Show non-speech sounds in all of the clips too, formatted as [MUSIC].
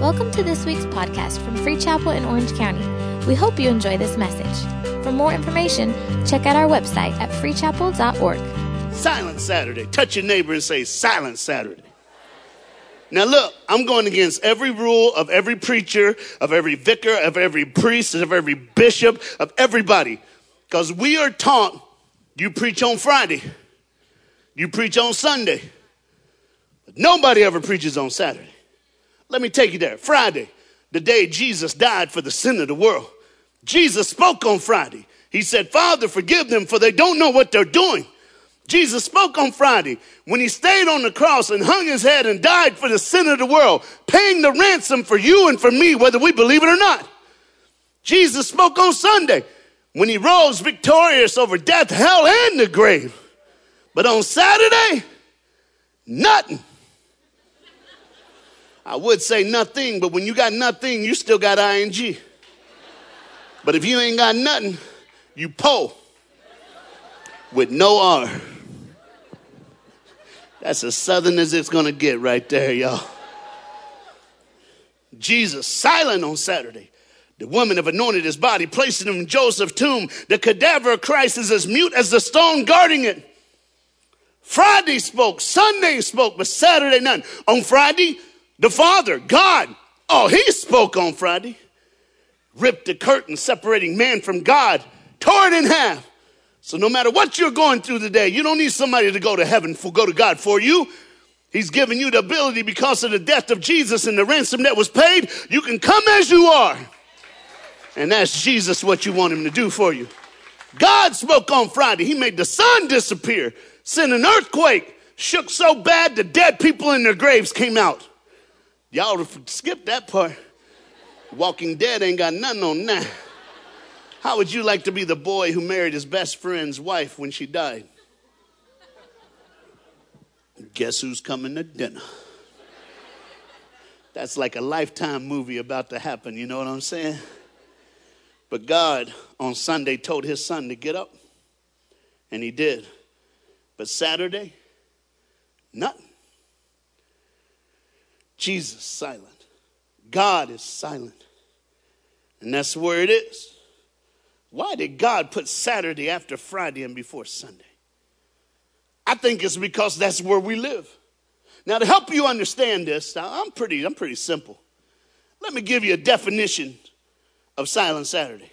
Welcome to this week's podcast from Free Chapel in Orange County. We hope you enjoy this message. For more information, check out our website at freechapel.org. Silent Saturday. Touch your neighbor and say, Silent Saturday. Now, look, I'm going against every rule of every preacher, of every vicar, of every priest, of every bishop, of everybody. Because we are taught you preach on Friday, you preach on Sunday, but nobody ever preaches on Saturday. Let me take you there. Friday, the day Jesus died for the sin of the world. Jesus spoke on Friday. He said, Father, forgive them, for they don't know what they're doing. Jesus spoke on Friday when he stayed on the cross and hung his head and died for the sin of the world, paying the ransom for you and for me, whether we believe it or not. Jesus spoke on Sunday when he rose victorious over death, hell, and the grave. But on Saturday, nothing. I would say nothing, but when you got nothing, you still got ing. But if you ain't got nothing, you po with no R. That's as southern as it's gonna get right there, y'all. Jesus silent on Saturday. The women have anointed his body, placing him in Joseph's tomb. The cadaver of Christ is as mute as the stone guarding it. Friday spoke, Sunday spoke, but Saturday none. On Friday, the Father, God, oh, he spoke on Friday. Ripped the curtain separating man from God, tore it in half. So no matter what you're going through today, you don't need somebody to go to heaven for go to God for you. He's given you the ability because of the death of Jesus and the ransom that was paid. You can come as you are. And that's Jesus what you want him to do for you. God spoke on Friday. He made the sun disappear, sent an earthquake, shook so bad the dead people in their graves came out. Y'all skip that part. Walking Dead ain't got nothing on that. How would you like to be the boy who married his best friend's wife when she died? Guess who's coming to dinner? That's like a lifetime movie about to happen, you know what I'm saying? But God on Sunday told his son to get up, and he did. But Saturday, nothing. Jesus silent. God is silent. And that's where it is. Why did God put Saturday after Friday and before Sunday? I think it's because that's where we live. Now, to help you understand this, I'm pretty, I'm pretty simple. Let me give you a definition of Silent Saturday.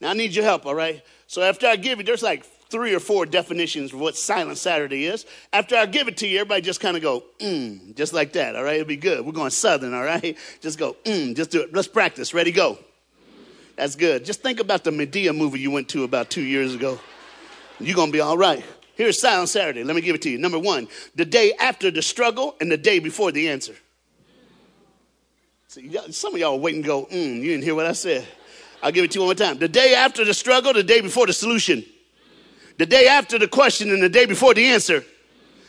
Now, I need your help, all right? So, after I give you, there's like three or four definitions of what Silent Saturday is. After I give it to you, everybody just kind of go, mm, just like that, all right? It'll be good. We're going Southern, all right? [LAUGHS] Just go, mm, just do it. Let's practice. Ready, go. That's good. Just think about the Madea movie you went to about two years ago. You're going to be all right. Here's Silent Saturday. Let me give it to you. Number one, the day after the struggle and the day before the answer. See, some of y'all wait and go, mm, you didn't hear what I said. I'll give it to you one more time. The day after the struggle, the day before the solution the day after the question and the day before the answer,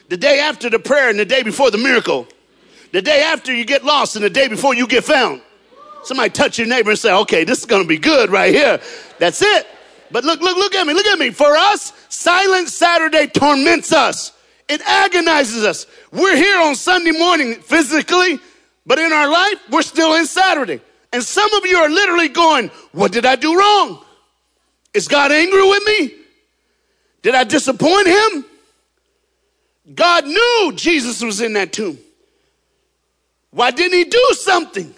the day after the prayer and the day before the miracle, the day after you get lost and the day before you get found. Somebody touch your neighbor and say, okay, this is going to be good right here. That's it. But look, look, look at me, look at me. For us, Silent Saturday torments us. It agonizes us. We're here on Sunday morning physically, but in our life, we're still in Saturday. And some of you are literally going, what did I do wrong? Is God angry with me? Did I disappoint him? God knew Jesus was in that tomb. Why didn't he do something?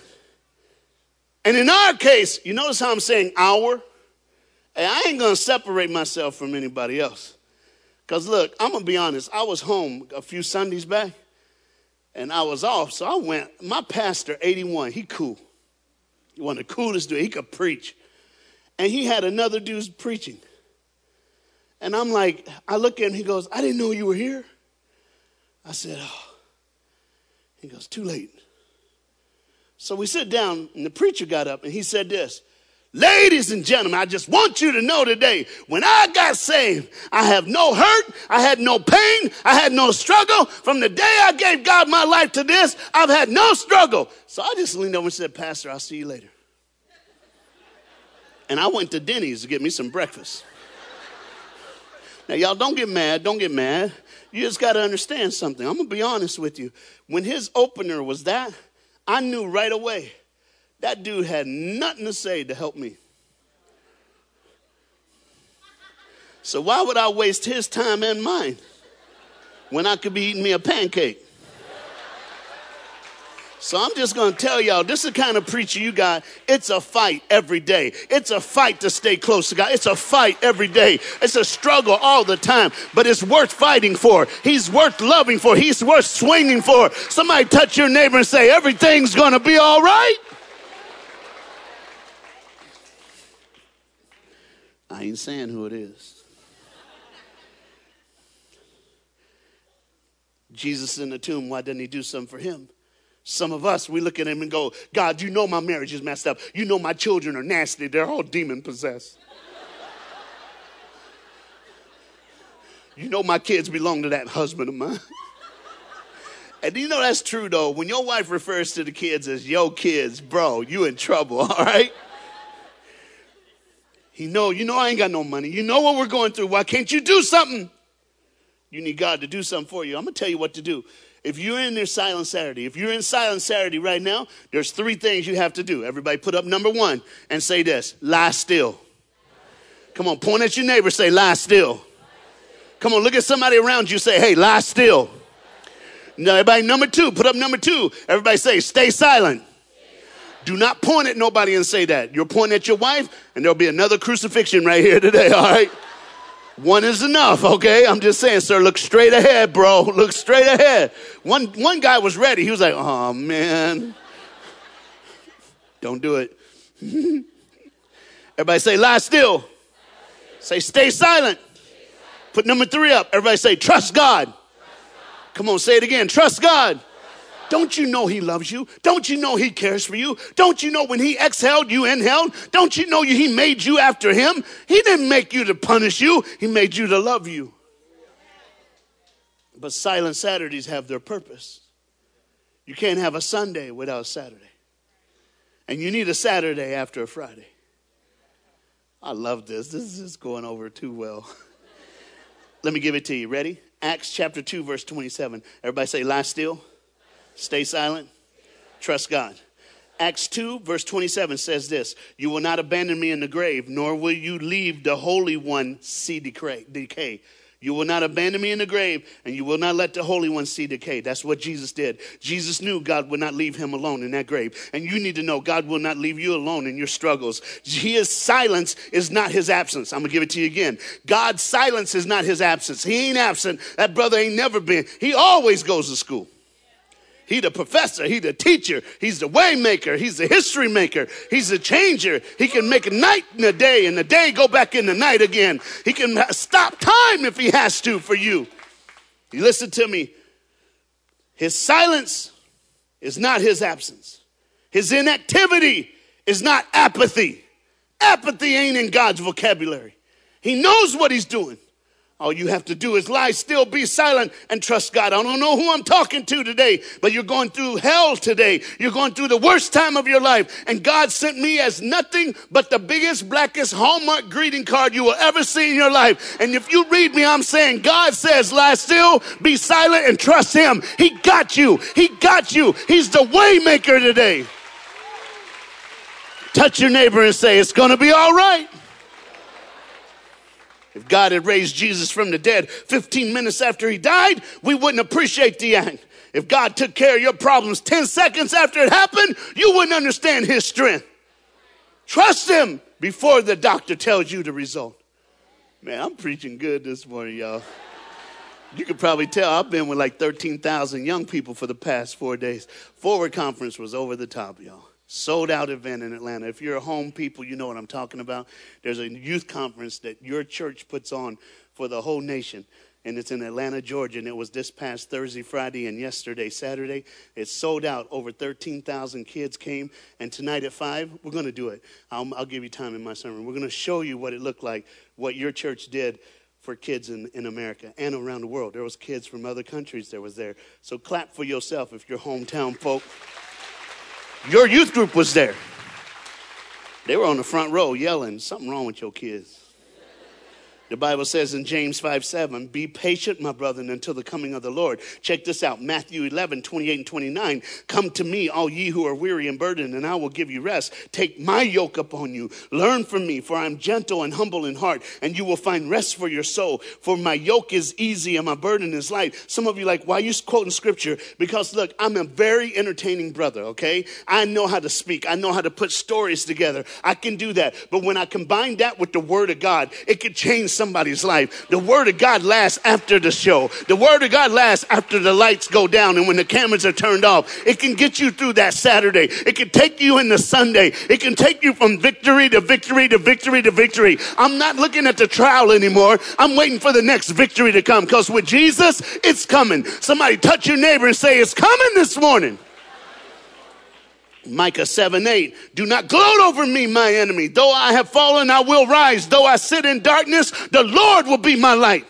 And in our case, you notice how I'm saying our? And I ain't gonna separate myself from anybody else. Because look, I'm gonna be honest, I was home a few Sundays back and I was off. So I went, my pastor, 81, he cool. One of the coolest dudes. He could preach. And he had another dude preaching. And I'm like, I look at him, he goes, I didn't know you were here. I said, Oh. He goes, Too late. So we sit down, and the preacher got up and he said this Ladies and gentlemen, I just want you to know today, when I got saved, I have no hurt, I had no pain, I had no struggle. From the day I gave God my life to this, I've had no struggle. So I just leaned over and said, Pastor, I'll see you later. And I went to Denny's to get me some breakfast. Now, y'all don't get mad. Don't get mad. You just got to understand something. I'm going to be honest with you. When his opener was that, I knew right away that dude had nothing to say to help me. So why would I waste his time and mine when I could be eating me a pancake? So I'm just going to tell y'all, this is the kind of preacher you got. It's a fight every day. It's a fight to stay close to God. It's a fight every day. It's a struggle all the time, but it's worth fighting for. He's worth loving for. He's worth swinging for. Somebody touch your neighbor and say, everything's going to be all right. I ain't saying who it is. Jesus in the tomb, why didn't he do something for him? Some of us, we look at him and go, God, you know my marriage is messed up. You know my children are nasty. They're all demon possessed. you know my kids belong to that husband of mine. and you know that's true though. When your wife refers to the kids as yo kids, bro, you in trouble, [LAUGHS] all right? He know, you know I ain't got no money. You know what we're going through. Why can't you do something? You need God to do something for you. I'm going to tell you what to do. If you're in there Silent Saturday, if you're in Silent Saturday right now, there's three things you have to do. Everybody put up number one and say this lie still. Come on, point at your neighbor, say lie still. Come on, look at somebody around you, say, hey, lie still. Now, everybody, number two, put up number two. Everybody say, stay silent. Do not point at nobody and say that. You're pointing at your wife, and there'll be another crucifixion right here today, [LAUGHS] all right? One is enough, okay? I'm just saying, sir, look straight ahead, bro. [LAUGHS] Look straight ahead. One, one guy was ready. He was like, oh, man. Don't do it. [LAUGHS] Everybody say, lie still. Say, stay silent. Put number three up. Everybody say, trust God. Come on, say it again. Trust God. Don't you know He loves you? Don't you know He cares for you? Don't you know when He exhaled, you inhaled? Don't you know He made you after Him? He didn't make you to punish you, He made you to love you. But silent Saturdays have their purpose. You can't have a Sunday without a Saturday. And you need a Saturday after a Friday. I love this. This is going over too well. [LAUGHS] Let me give it to you. Ready? Acts chapter 2, verse 27. Everybody say, lie still. Stay silent. Trust God. Acts 2, verse 27 says this You will not abandon me in the grave, nor will you leave the Holy One see decay. You will not abandon me in the grave, and you will not let the Holy One see decay. That's what Jesus did. Jesus knew God would not leave him alone in that grave. And you need to know God will not leave you alone in your struggles. His silence is not his absence. I'm going to give it to you again. God's silence is not his absence. He ain't absent. That brother ain't never been. He always goes to school. He's the professor. He's the teacher. He's the way maker. He's the history maker. He's the changer. He can make a night in a day and the day go back in the night again. He can stop time if he has to for you. You listen to me. His silence is not his absence. His inactivity is not apathy. Apathy ain't in God's vocabulary. He knows what he's doing. All you have to do is lie still, be silent, and trust God. I don't know who I'm talking to today, but you're going through hell today. You're going through the worst time of your life. And God sent me as nothing but the biggest, blackest Hallmark greeting card you will ever see in your life. And if you read me, I'm saying God says, lie still, be silent, and trust Him. He got you. He got you. He's the waymaker today. Touch your neighbor and say, it's going to be all right. If God had raised Jesus from the dead 15 minutes after he died, we wouldn't appreciate the act. If God took care of your problems 10 seconds after it happened, you wouldn't understand his strength. Trust him before the doctor tells you the result. Man, I'm preaching good this morning, y'all. You could probably tell I've been with like 13,000 young people for the past four days. Forward conference was over the top, y'all sold out event in Atlanta. If you're a home people, you know what I'm talking about. There's a youth conference that your church puts on for the whole nation. And it's in Atlanta, Georgia, and it was this past Thursday, Friday, and yesterday, Saturday. It's sold out. Over 13,000 kids came. And tonight at 5, we're going to do it. I'll, I'll give you time in my sermon. We're going to show you what it looked like, what your church did for kids in, in America and around the world. There was kids from other countries that was there. So clap for yourself if you're hometown folk. Your youth group was there. They were on the front row yelling, Something wrong with your kids. The Bible says in James 5 7, be patient, my brethren, until the coming of the Lord. Check this out Matthew 11 28 and 29. Come to me, all ye who are weary and burdened, and I will give you rest. Take my yoke upon you. Learn from me, for I am gentle and humble in heart, and you will find rest for your soul. For my yoke is easy and my burden is light. Some of you like, why are you quoting scripture? Because look, I'm a very entertaining brother, okay? I know how to speak, I know how to put stories together. I can do that. But when I combine that with the word of God, it could change somebody's life. The word of God lasts after the show. The word of God lasts after the lights go down and when the cameras are turned off. It can get you through that Saturday. It can take you into Sunday. It can take you from victory to victory to victory to victory. I'm not looking at the trial anymore. I'm waiting for the next victory to come because with Jesus, it's coming. Somebody touch your neighbor and say, It's coming this morning. Micah 7 8. Do not gloat over me, my enemy. Though I have fallen, I will rise. Though I sit in darkness, the Lord will be my light.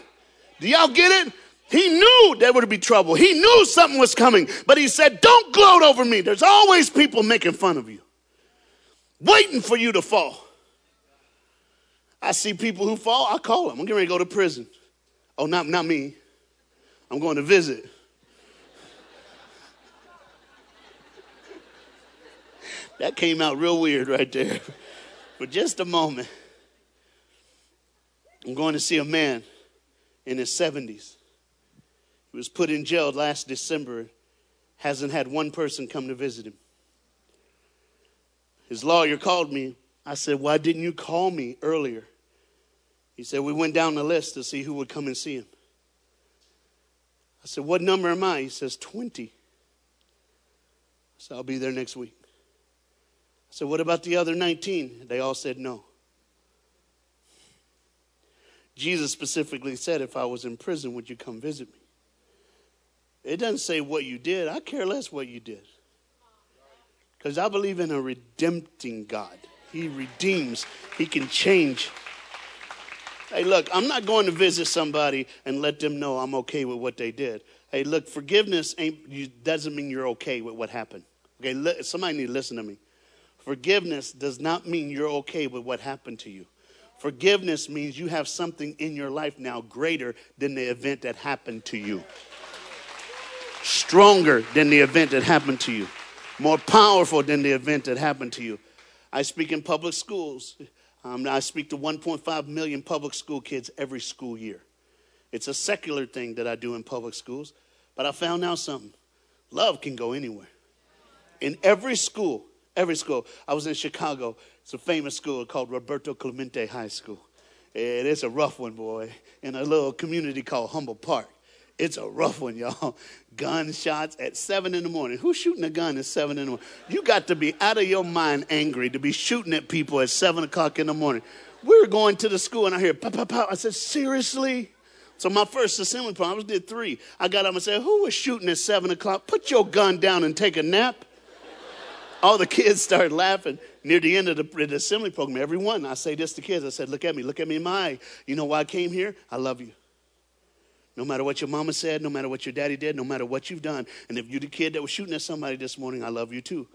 Do y'all get it? He knew there would be trouble. He knew something was coming, but he said, Don't gloat over me. There's always people making fun of you, waiting for you to fall. I see people who fall, I call them. I'm getting ready to go to prison. Oh, not, not me. I'm going to visit. That came out real weird right there. For just a moment, I'm going to see a man in his 70s. He was put in jail last December, hasn't had one person come to visit him. His lawyer called me. I said, Why didn't you call me earlier? He said, We went down the list to see who would come and see him. I said, What number am I? He says, 20. I said, I'll be there next week. Said, What about the other 19? They all said no. Jesus specifically said, If I was in prison, would you come visit me? It doesn't say what you did. I care less what you did. Because I believe in a redempting God. He redeems, He can change. Hey, look, I'm not going to visit somebody and let them know I'm okay with what they did. Hey, look, forgiveness ain't, doesn't mean you're okay with what happened. Okay, somebody need to listen to me. Forgiveness does not mean you're okay with what happened to you. Forgiveness means you have something in your life now greater than the event that happened to you. Stronger than the event that happened to you. More powerful than the event that happened to you. I speak in public schools. Um, I speak to 1.5 million public school kids every school year. It's a secular thing that I do in public schools, but I found out something. Love can go anywhere. In every school, every school. I was in Chicago. It's a famous school called Roberto Clemente High School. And it's a rough one, boy, in a little community called Humboldt Park. It's a rough one, y'all. [LAUGHS] Gunshots at seven in the morning. Who's shooting a gun at seven in the morning? You got to be out of your mind angry to be shooting at people at seven o'clock in the morning. We were going to the school and I hear pop, pop, pop. I said, seriously? So my first assembly program, I was did three. I got up and said, who was shooting at seven o'clock? Put your gun down and take a nap all the kids started laughing near the end of the, the, assembly program. Everyone, I say this to kids. I said, look at me, look at me in my eye. You know why I came here? I love you. No matter what your mama said, no matter what your daddy did, no matter what you've done. And if you're the kid that was shooting at somebody this morning, I love you too.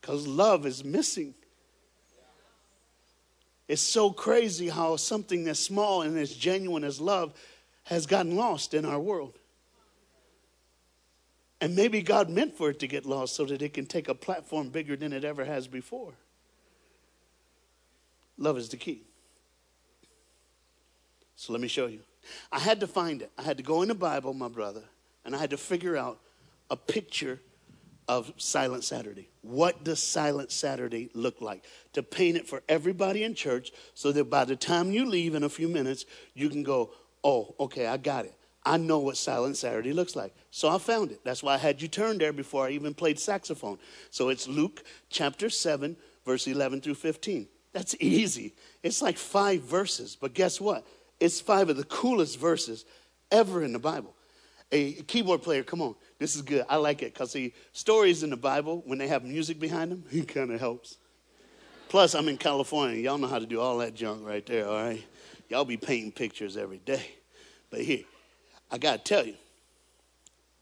Because love is missing. It's so crazy how something as small and as genuine as love has gotten lost in our world. And maybe God meant for it to get lost so that it can take a platform bigger than it ever has before. Love is the key. So let me show you. I had to find it. I had to go in the Bible, my brother, and I had to figure out a picture of Silent Saturday. What does Silent Saturday look like? To paint it for everybody in church so that by the time you leave in a few minutes, you can go, oh, okay, I got it. I know what Silent Saturday looks like. So I found it. That's why I had you turn there before I even played saxophone. So it's Luke chapter 7, verse 11 through 15. That's easy. It's like five verses, but guess what? It's five of the coolest verses ever in the Bible. A keyboard player, come on. This is good. I like it because the stories in the Bible, when they have music behind them, [LAUGHS] it kind of helps. Plus, I'm in California. Y'all know how to do all that junk right there, all right? Y'all be painting pictures every day. But here, I got to tell you,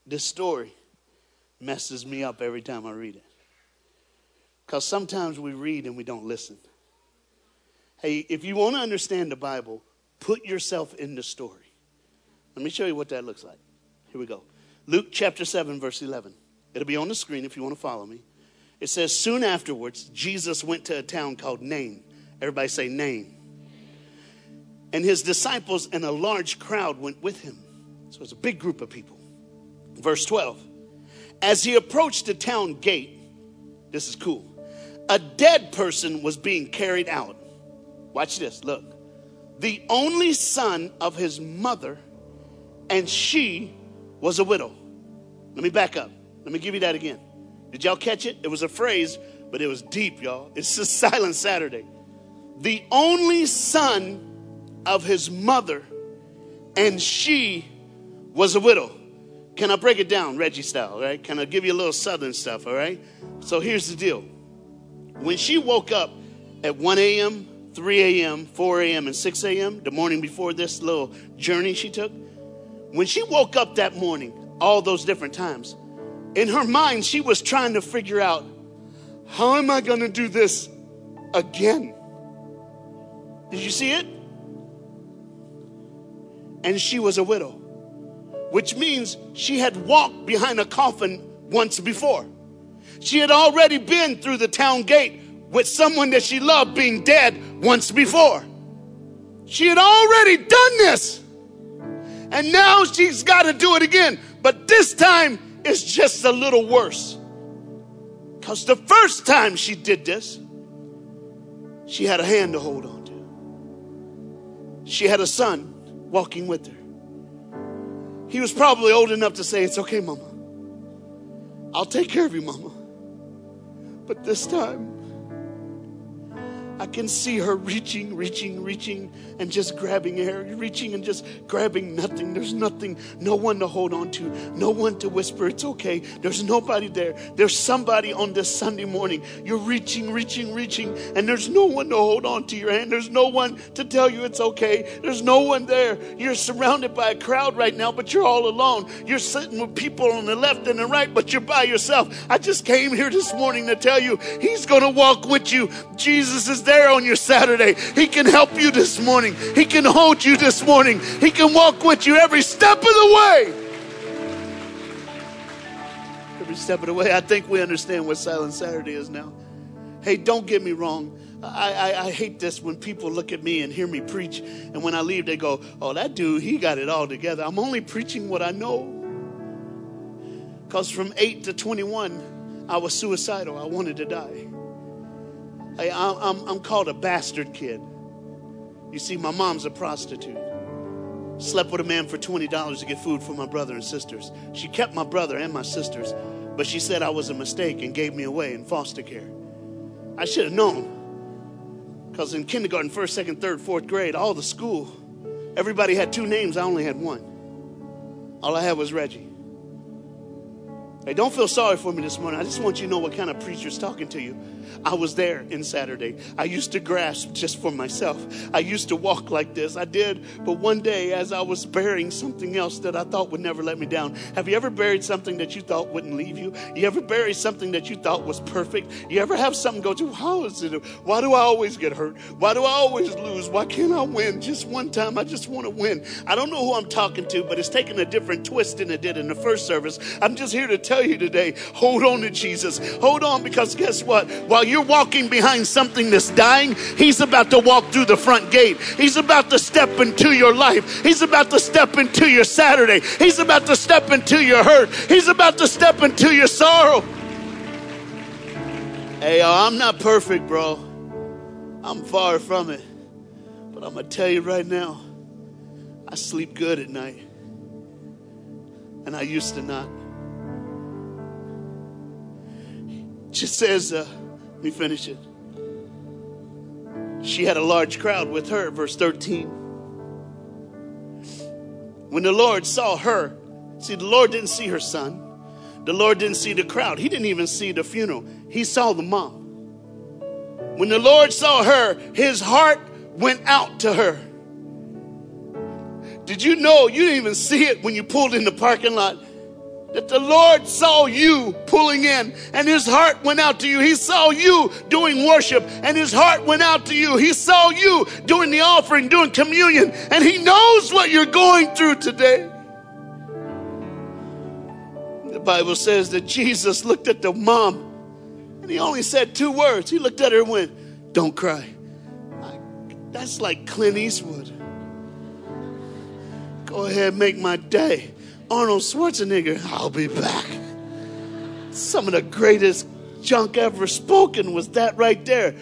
this story messes me up every time I read it. Because sometimes we read and we don't listen. Hey, if you want to understand the Bible, put yourself in the story. Let me show you what that looks like. Here we go. Luke chapter 7, verse 11. It'll be on the screen if you want to follow me. It says, Soon afterwards, Jesus went to a town called Nain. Everybody say Nain. And his disciples and a large crowd went with him. So it's a big group of people. Verse 12. As he approached the town gate, this is cool, a dead person was being carried out. Watch this, look. The only son of his mother, and she was a widow. Let me back up. Let me give you that again. Did y'all catch it? It was a phrase, but it was deep, y'all. [LAUGHS] It's just Silent Saturday. The only son of his mother, and she was a widow. Can I break it down, Reggie style, right? Can I give you a little southern stuff, all right? So here's the deal. When she woke up at 1 a.m., 3 a.m., 4 a.m., and 6 a.m., the morning before this little journey she took, when she woke up that morning, all those different times, in her mind, she was trying to figure out how am I going to do this again? Did you see it? And she was a widow, which means she had walked behind a coffin once before. She had already been through the town gate with someone that she loved being dead once before. She had already done this. And now she's got to do it again. But this time it's just a little worse. Because the first time she did this, she had a hand to hold on to. She had a son walking with her. He was probably old enough to say, It's okay, mama. I'll take care of you, mama. But this time, I can see her reaching, reaching, reaching, and just grabbing air, reaching and just grabbing nothing. There's nothing, no one to hold on to, no one to whisper, it's okay. There's nobody there. There's somebody on this Sunday morning. You're reaching, reaching, reaching, and there's no one to hold on to your hand. There's no one to tell you it's okay. There's no one there. You're surrounded by a crowd right now, but you're all alone. You're sitting with people on the left and the right, but you're by yourself. I just came here this morning to tell you, He's going to walk with you. Jesus is there on your Saturday. He can help you this morning. He can hold you this morning. He can walk with you every step of the way. Every step of the way. I think we understand what Silent Saturday is now. Hey, don't get me wrong. I, I, I, hate this when people look at me and hear me preach, and when I leave, they go, Oh, that dude, he got it all together. I'm only preaching what I know. Because from 8 to 21, I was suicidal. I wanted to die. I, I'm, I'm called a bastard kid. You see, my mom's a prostitute. Slept with a man for $20 to get food for my brother and sisters. She kept my brother and my sisters, but she said I was a mistake and gave me away in foster care. I should have known. Because in kindergarten, first, second, third, fourth grade, all the school, everybody had two names. I only had one. All I had was Reggie. Hey, don't feel sorry for me this morning. I just want you to know what kind of preacher's talking to you. I was there in Saturday. I used to grasp just for myself. I used to walk like this. I did. But one day, as I was burying something else that I thought would never let me down, have you ever buried something that you thought wouldn't leave you? You ever buried something that you thought was perfect? You ever have something go to, how is it? Why do I always get hurt? Why do I always lose? Why can't I win? Just one time, I just want to win. I don't know who I'm talking to, but it's taking a different twist than it did in the first service. I'm just here to tell you today hold on to Jesus. Hold on because guess what? While you're walking behind something that's dying, He's about to walk through the front gate. He's about to step into your life. He's about to step into your Saturday. He's about to step into your hurt. He's about to step into your sorrow. Hey, I'm not perfect, bro. I'm far from it. But I'm going to tell you right now, I sleep good at night. And I used to not. Just says, uh, let me finish it. She had a large crowd with her, verse 13. When the Lord saw her, see, the Lord didn't see her son. The Lord didn't see the crowd. He didn't even see the funeral. He saw the mom. When the Lord saw her, his heart went out to her. Did you know you didn't even see it when you pulled in the parking lot? That the Lord saw you pulling in and his heart went out to you. He saw you doing worship and his heart went out to you. He saw you doing the offering, doing communion, and he knows what you're going through today. The Bible says that Jesus looked at the mom and he only said two words. He looked at her and went, Don't cry. That's like Clint Eastwood. Go ahead, make my day. Arnold Schwarzenegger, I'll be back. Some of the greatest junk ever spoken was that right there.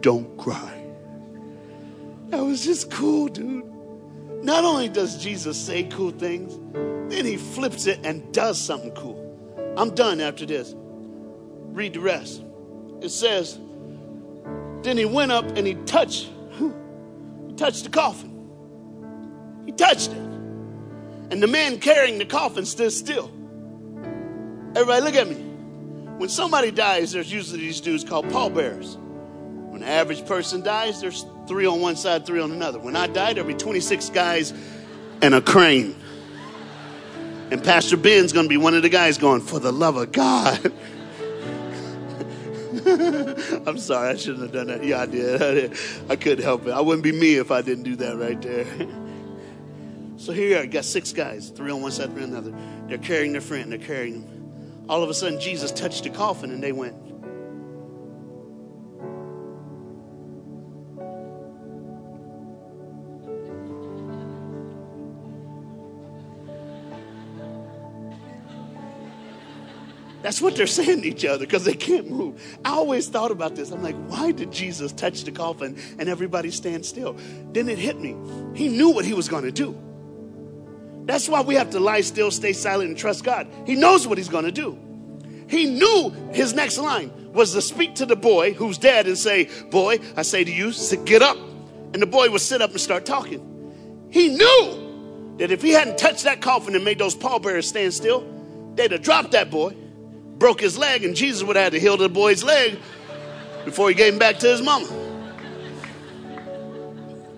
Don't cry. That was just cool, dude. Not only does Jesus say cool things, then he flips it and does something cool. I'm done after this. Read the rest. It says, Then he went up and he touched, [LAUGHS] he touched the coffin. He touched it. And the man carrying the coffin stood still. Everybody, look at me. When somebody dies, there's usually these dudes called pallbearers. When an average person dies, there's three on one side, three on another. When I die, there'll be 26 guys and a crane. And Pastor Ben's to be one of the guys going, For the love of God. [LAUGHS] I'm sorry, I shouldn't have done that. Yeah, I did. [LAUGHS] I couldn't help it. I wouldn't be me if I didn't do that right there. [LAUGHS] So here you are, you got six guys, three on one side, three on the other. They're carrying their friend, they're carrying him. All of a sudden, Jesus touched the coffin and they went. That's what they're saying to each other because they can't move. I always thought about this. I'm like, why did Jesus touch the coffin and everybody stand still? Then it hit me. He knew what he was going to do. That's why we have to lie still, stay silent, and trust God. He knows what He's going to do. He knew his next line was to speak to the boy who's dead and say, Boy, I say to you, get up. And the boy would sit up and start talking. He knew that if he hadn't touched that coffin and made those pallbearers stand still, they'd have dropped that boy, broke his leg, and Jesus would have had to heal the boy's leg before he gave him back to his mama.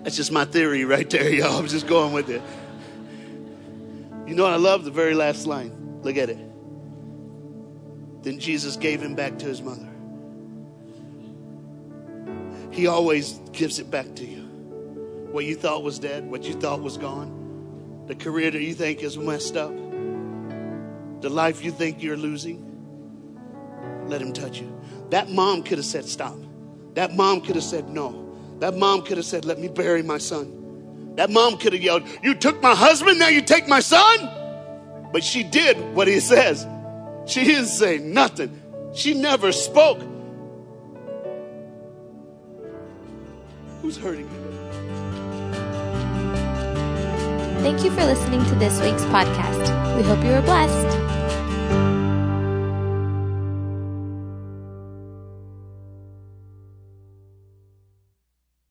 That's just my theory right there, y'all. I'm just going with it. You know I love? The very last line. Look at it. Then Jesus gave him back to his mother. He always gives it back to you. What you thought was dead, what you thought was gone, the career that you think is messed up, the life you think you're losing, let him touch you. That mom could have said, Stop. That mom could have said, No. That mom could have said, Let me bury my son. That mom could have yelled, You took my husband, now you take my son? But she did what he says. She didn't say nothing. She never spoke. Who's hurting? Thank you for listening to this week's podcast. We hope you were blessed.